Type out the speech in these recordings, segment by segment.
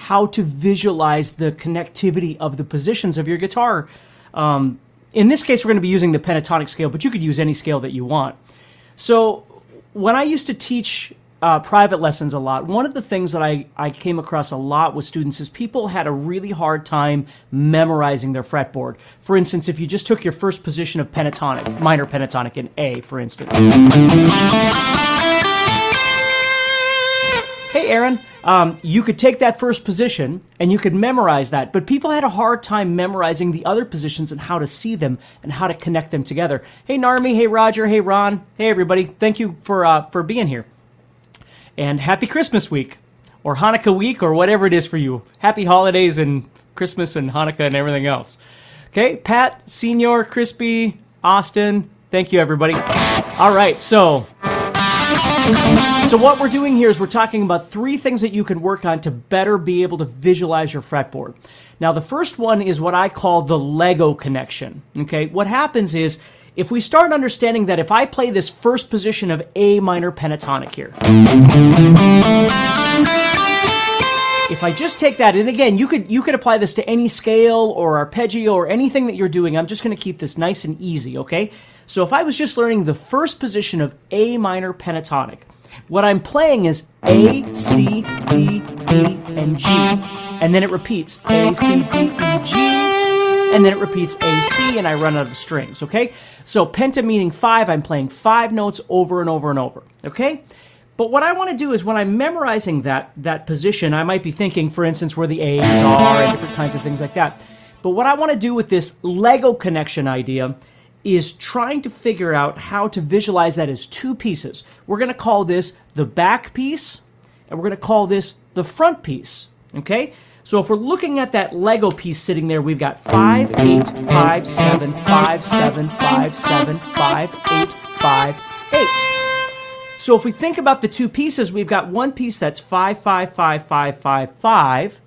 how to visualize the connectivity of the positions of your guitar. Um, in this case, we're going to be using the pentatonic scale, but you could use any scale that you want. So, when I used to teach uh, private lessons a lot, one of the things that I, I came across a lot with students is people had a really hard time memorizing their fretboard. For instance, if you just took your first position of pentatonic, minor pentatonic in A, for instance. Hey, Aaron, um, you could take that first position and you could memorize that, but people had a hard time memorizing the other positions and how to see them and how to connect them together. Hey, Narmi. Hey, Roger. Hey, Ron. Hey, everybody. Thank you for uh, for being here. And happy Christmas week, or Hanukkah week, or whatever it is for you. Happy holidays and Christmas and Hanukkah and everything else. Okay, Pat, Senior, Crispy, Austin. Thank you, everybody. All right, so so, what we're doing here is we're talking about three things that you can work on to better be able to visualize your fretboard. Now, the first one is what I call the Lego connection. Okay, what happens is if we start understanding that if I play this first position of A minor pentatonic here, if I just take that, and again, you could you could apply this to any scale or arpeggio or anything that you're doing. I'm just going to keep this nice and easy, okay? So if I was just learning the first position of A minor pentatonic, what I'm playing is A, C, D, E, and G. And then it repeats A, C, D, E, G. And then it repeats A, C, and I run out of strings, okay? So penta meaning five, I'm playing five notes over and over and over, okay? But what I want to do is when I'm memorizing that, that position, I might be thinking, for instance, where the A's are and different kinds of things like that. But what I want to do with this Lego connection idea is trying to figure out how to visualize that as two pieces. We're going to call this the back piece, and we're going to call this the front piece. Okay? So if we're looking at that Lego piece sitting there, we've got 5, 8, 5, 7, 5, 7, 5, 7, 5, 8, 5, 8. So if we think about the two pieces, we've got one piece that's 5, 5, 5, 5, 5, 5,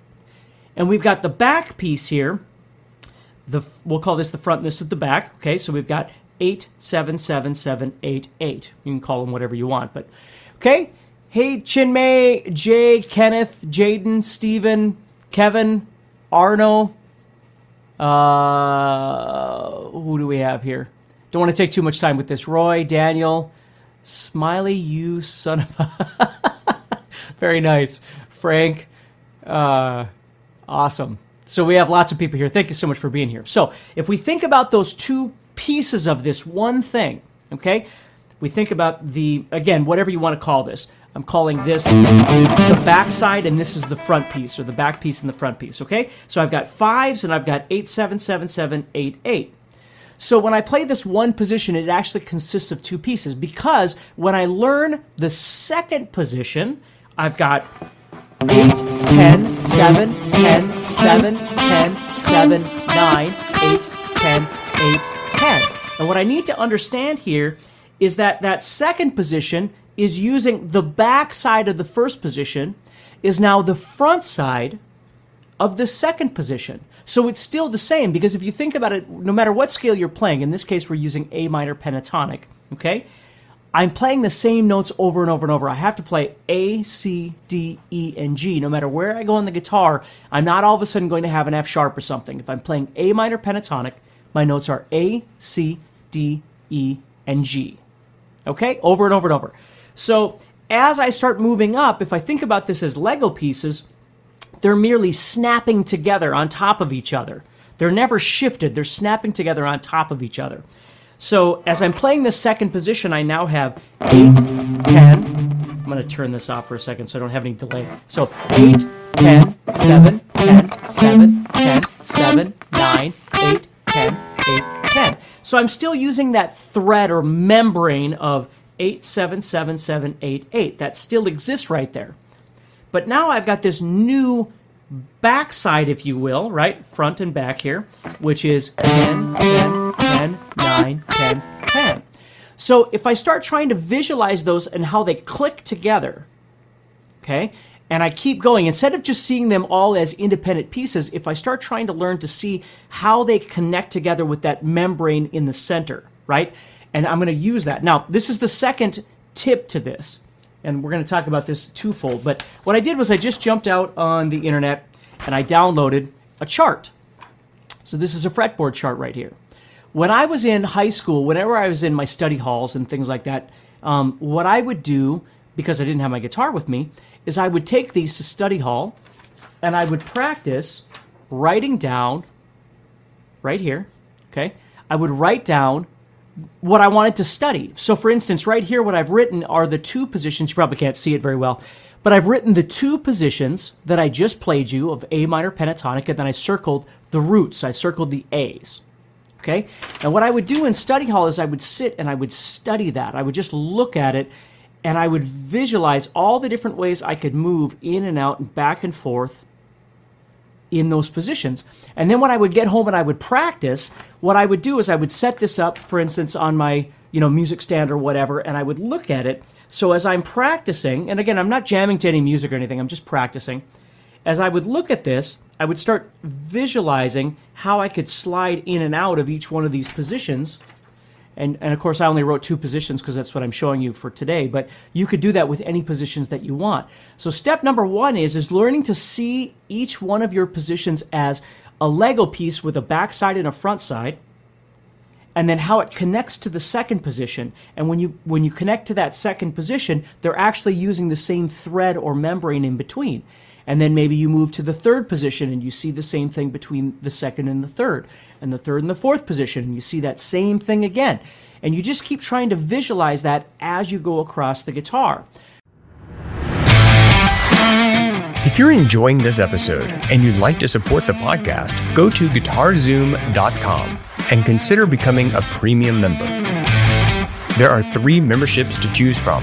and we've got the back piece here the we'll call this the front and this is the back. Okay, so we've got eight, seven, seven, seven, eight, eight. You can call them whatever you want, but okay. Hey, Chinmay, Jay, Kenneth, Jaden, Stephen, Kevin, Arno. Uh, who do we have here? Don't want to take too much time with this. Roy, Daniel, Smiley, you son of a. Very nice. Frank, uh, awesome. So we have lots of people here. Thank you so much for being here. So if we think about those two pieces of this one thing, okay, we think about the, again, whatever you want to call this. I'm calling this the back side, and this is the front piece, or the back piece and the front piece, okay? So I've got fives, and I've got eight, seven, seven, seven, eight, eight. So when I play this one position, it actually consists of two pieces because when I learn the second position, I've got 8, 10, 7, 10, 7, 10, 7, 9, 8, 10, 8, 10. And what I need to understand here is that that second position is using the back side of the first position is now the front side of the second position. So it's still the same because if you think about it, no matter what scale you're playing, in this case we're using A minor pentatonic, okay? I'm playing the same notes over and over and over. I have to play A, C, D, E, and G. No matter where I go on the guitar, I'm not all of a sudden going to have an F sharp or something. If I'm playing A minor pentatonic, my notes are A, C, D, E, and G. Okay? Over and over and over. So as I start moving up, if I think about this as Lego pieces, they're merely snapping together on top of each other. They're never shifted, they're snapping together on top of each other. So as I'm playing the second position, I now have 8, 10. I'm going to turn this off for a second so I don't have any delay. So 8, 10, 7, 10, 7, 10, 7, 9, 8, 10, 8, 10. So I'm still using that thread or membrane of 8, 7, 7, 7, 8, 8. That still exists right there. But now I've got this new backside, if you will, right? Front and back here, which is 10, 10, 10, 9, 10, 10. So if I start trying to visualize those and how they click together, okay, and I keep going, instead of just seeing them all as independent pieces, if I start trying to learn to see how they connect together with that membrane in the center, right? And I'm going to use that. Now, this is the second tip to this, and we're going to talk about this twofold. But what I did was I just jumped out on the internet and I downloaded a chart. So this is a fretboard chart right here. When I was in high school, whenever I was in my study halls and things like that, um, what I would do, because I didn't have my guitar with me, is I would take these to study hall and I would practice writing down right here, okay? I would write down what I wanted to study. So, for instance, right here, what I've written are the two positions. You probably can't see it very well, but I've written the two positions that I just played you of A minor pentatonic, and then I circled the roots. I circled the A's. Okay? And what I would do in study hall is I would sit and I would study that. I would just look at it and I would visualize all the different ways I could move in and out and back and forth in those positions. And then when I would get home and I would practice, what I would do is I would set this up, for instance, on my you know music stand or whatever, and I would look at it. So as I'm practicing, and again, I'm not jamming to any music or anything, I'm just practicing. As I would look at this, I would start visualizing how I could slide in and out of each one of these positions and, and of course, I only wrote two positions because that's what I'm showing you for today, but you could do that with any positions that you want. So step number one is, is learning to see each one of your positions as a Lego piece with a backside and a front side, and then how it connects to the second position. And when you when you connect to that second position, they're actually using the same thread or membrane in between. And then maybe you move to the third position and you see the same thing between the second and the third, and the third and the fourth position, and you see that same thing again. And you just keep trying to visualize that as you go across the guitar. If you're enjoying this episode and you'd like to support the podcast, go to guitarzoom.com and consider becoming a premium member. There are three memberships to choose from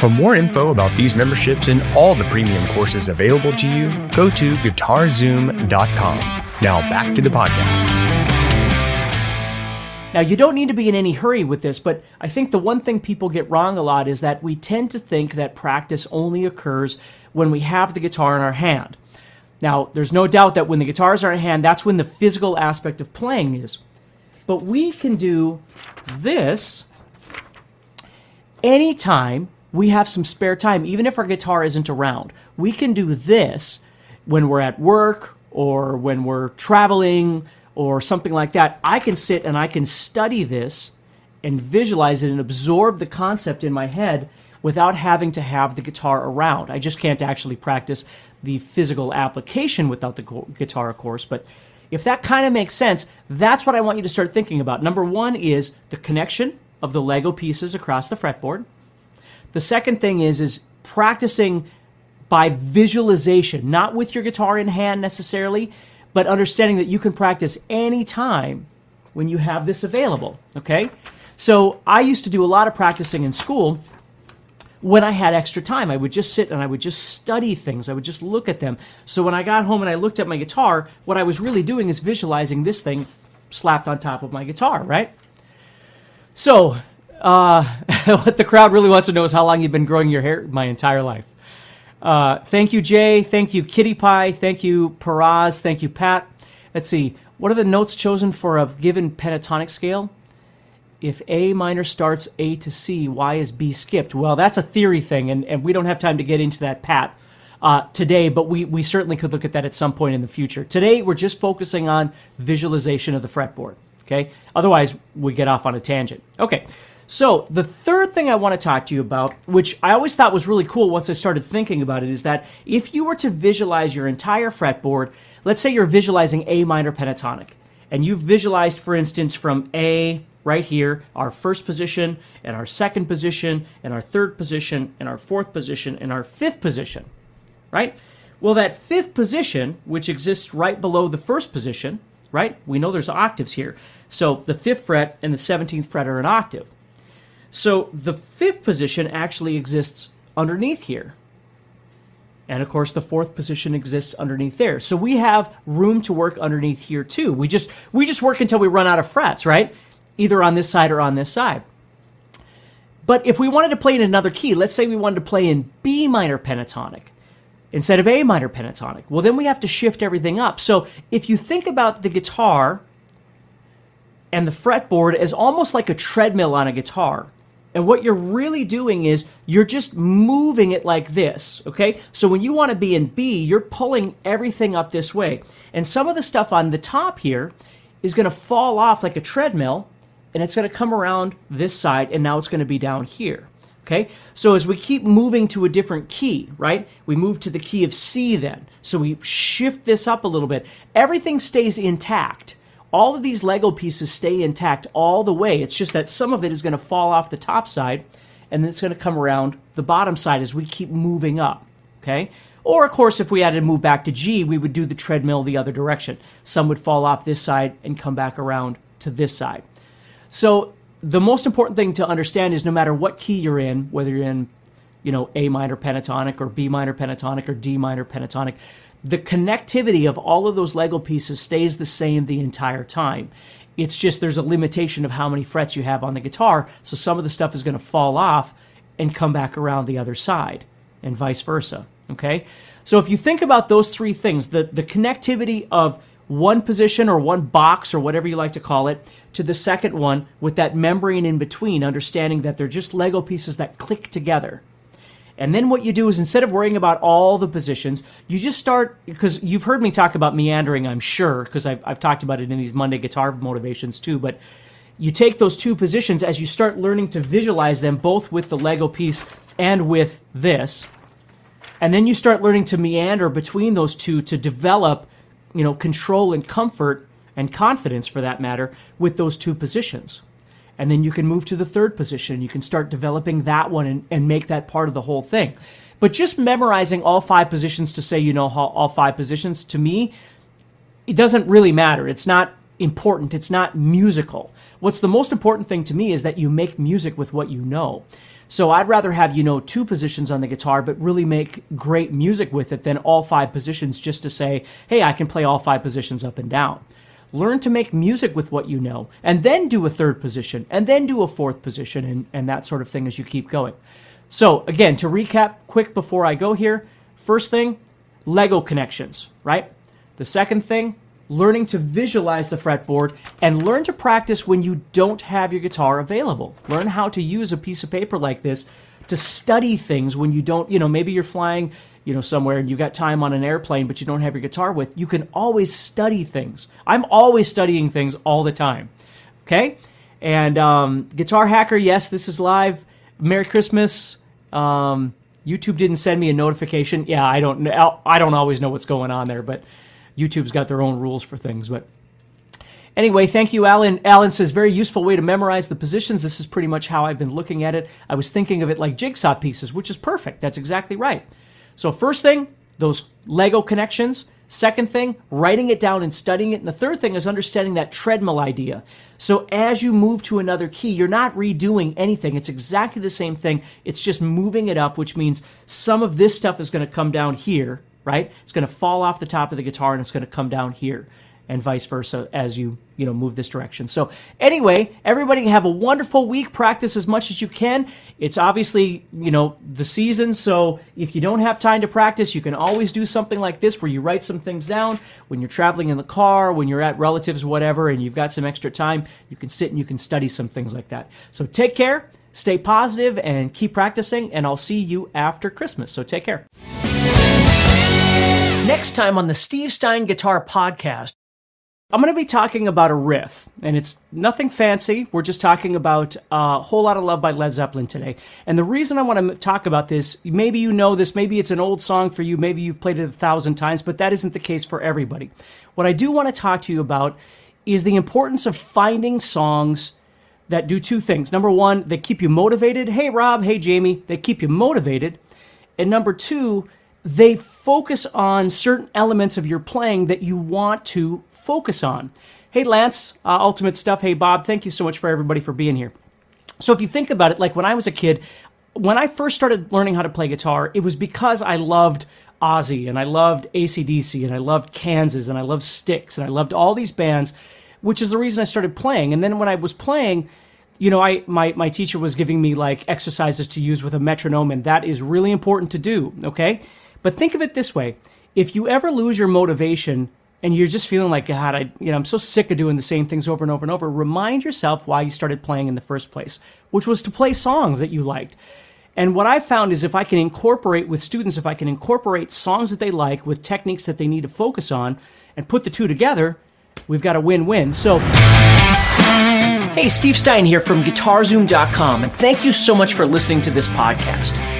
For more info about these memberships and all the premium courses available to you, go to guitarzoom.com. Now back to the podcast. Now, you don't need to be in any hurry with this, but I think the one thing people get wrong a lot is that we tend to think that practice only occurs when we have the guitar in our hand. Now, there's no doubt that when the guitars are in hand, that's when the physical aspect of playing is. But we can do this anytime we have some spare time, even if our guitar isn't around. We can do this when we're at work or when we're traveling or something like that. I can sit and I can study this and visualize it and absorb the concept in my head without having to have the guitar around. I just can't actually practice the physical application without the guitar, of course, but if that kind of makes sense, that's what I want you to start thinking about. Number one is the connection of the Lego pieces across the fretboard. The second thing is is practicing by visualization, not with your guitar in hand necessarily, but understanding that you can practice anytime when you have this available. Okay? So I used to do a lot of practicing in school when I had extra time. I would just sit and I would just study things. I would just look at them. So when I got home and I looked at my guitar, what I was really doing is visualizing this thing slapped on top of my guitar, right? So uh, what the crowd really wants to know is how long you've been growing your hair my entire life. Uh, thank you, Jay. Thank you, Kitty Pie. Thank you, Paraz. Thank you, Pat. Let's see. What are the notes chosen for a given pentatonic scale? If A minor starts A to C, why is B skipped? Well, that's a theory thing, and, and we don't have time to get into that, Pat, uh, today, but we, we certainly could look at that at some point in the future. Today, we're just focusing on visualization of the fretboard. Okay? Otherwise, we get off on a tangent. Okay. So, the third thing I want to talk to you about, which I always thought was really cool once I started thinking about it, is that if you were to visualize your entire fretboard, let's say you're visualizing A minor pentatonic, and you've visualized, for instance, from A right here, our first position, and our second position, and our third position, and our fourth position, and our fifth position, right? Well, that fifth position, which exists right below the first position, right? We know there's octaves here. So the fifth fret and the 17th fret are an octave. So the fifth position actually exists underneath here. And of course, the fourth position exists underneath there. So we have room to work underneath here too. We just we just work until we run out of frets, right? Either on this side or on this side. But if we wanted to play in another key, let's say we wanted to play in B minor pentatonic instead of A minor pentatonic, well, then we have to shift everything up. So if you think about the guitar and the fretboard as almost like a treadmill on a guitar, and what you're really doing is you're just moving it like this, okay? So when you want to be in B, you're pulling everything up this way. And some of the stuff on the top here is going to fall off like a treadmill and it's going to come around this side and now it's going to be down here. Okay? So as we keep moving to a different key, right? We move to the key of C then. So we shift this up a little bit. Everything stays intact all of these Lego pieces stay intact all the way. It's just that some of it is going to fall off the top side and then it's going to come around the bottom side as we keep moving up. Okay? Or, of course, if we had to move back to G, we would do the treadmill the other direction. Some would fall off this side and come back around to this side. So, the most important thing to understand is no matter what key you're in, whether you're in, you know, A minor pentatonic or B minor pentatonic or D minor pentatonic, the connectivity of all of those Lego pieces stays the same the entire time. It's just there's a limitation of how many frets you have on the guitar, so some of the stuff is going to fall off and come back around the other side, and vice versa. Okay? So if you think about those three things, the, the connectivity of one position or one box or whatever you like to call it to the second one with that membrane in between, understanding that they're just Lego pieces that click together. And then what you do is instead of worrying about all the positions, you just start because you've heard me talk about meandering, I'm sure, because I've, I've talked about it in these Monday guitar motivations too. But you take those two positions as you start learning to visualize them both with the Lego piece and with this. And then you start learning to meander between those two to develop, you know, control and comfort and confidence for that matter with those two positions and then you can move to the third position. You can start developing that one and, and make that part of the whole thing. But just memorizing all five positions to say you know all five positions, to me, it doesn't really matter. It's not important. It's not musical. What's the most important thing to me is that you make music with what you know. So I'd rather have you know two positions on the guitar, but really make great music with it than all five positions just to say, hey, I can play all five positions up and down. Learn to make music with what you know, and then do a third position, and then do a fourth position, and, and that sort of thing as you keep going. So, again, to recap quick before I go here first thing, Lego connections, right? The second thing, learning to visualize the fretboard and learn to practice when you don't have your guitar available. Learn how to use a piece of paper like this to study things when you don't, you know, maybe you're flying you know somewhere and you've got time on an airplane but you don't have your guitar with you can always study things i'm always studying things all the time okay and um, guitar hacker yes this is live merry christmas um, youtube didn't send me a notification yeah i don't i don't always know what's going on there but youtube's got their own rules for things but Anyway, thank you, Alan. Alan says, very useful way to memorize the positions. This is pretty much how I've been looking at it. I was thinking of it like jigsaw pieces, which is perfect. That's exactly right. So, first thing, those Lego connections. Second thing, writing it down and studying it. And the third thing is understanding that treadmill idea. So as you move to another key, you're not redoing anything. It's exactly the same thing. It's just moving it up, which means some of this stuff is going to come down here, right? It's going to fall off the top of the guitar and it's going to come down here and vice versa as you you know move this direction. So anyway everybody have a wonderful week. Practice as much as you can. It's obviously you know the season so if you don't have time to practice you can always do something like this where you write some things down. When you're traveling in the car when you're at relatives whatever and you've got some extra time you can sit and you can study some things like that. So take care stay positive and keep practicing and i'll see you after christmas. So take care. Next time on the Steve Stine Guitar Podcast, I'm going to be talking about a riff, and it's nothing fancy. We're just talking about a uh, whole lot of love by Led Zeppelin today. And the reason I want to talk about this, maybe you know this, maybe it's an old song for you, maybe you've played it a thousand times, but that isn't the case for everybody. What I do want to talk to you about is the importance of finding songs that do two things. Number one, they keep you motivated. Hey, Rob. Hey, Jamie. They keep you motivated. And number two, they focus on certain elements of your playing that you want to focus on. Hey, Lance, uh, Ultimate Stuff. Hey, Bob. Thank you so much for everybody for being here. So, if you think about it, like when I was a kid, when I first started learning how to play guitar, it was because I loved Ozzy and I loved ACDC and I loved Kansas and I loved Styx and I loved all these bands, which is the reason I started playing. And then when I was playing, you know, I my, my teacher was giving me like exercises to use with a metronome, and that is really important to do, okay? But think of it this way. If you ever lose your motivation and you're just feeling like God, I you know, I'm so sick of doing the same things over and over and over, remind yourself why you started playing in the first place, which was to play songs that you liked. And what I found is if I can incorporate with students, if I can incorporate songs that they like with techniques that they need to focus on and put the two together, we've got a win win. So, hey, Steve Stine here from GuitarZoom.com, and thank you so much for listening to this podcast.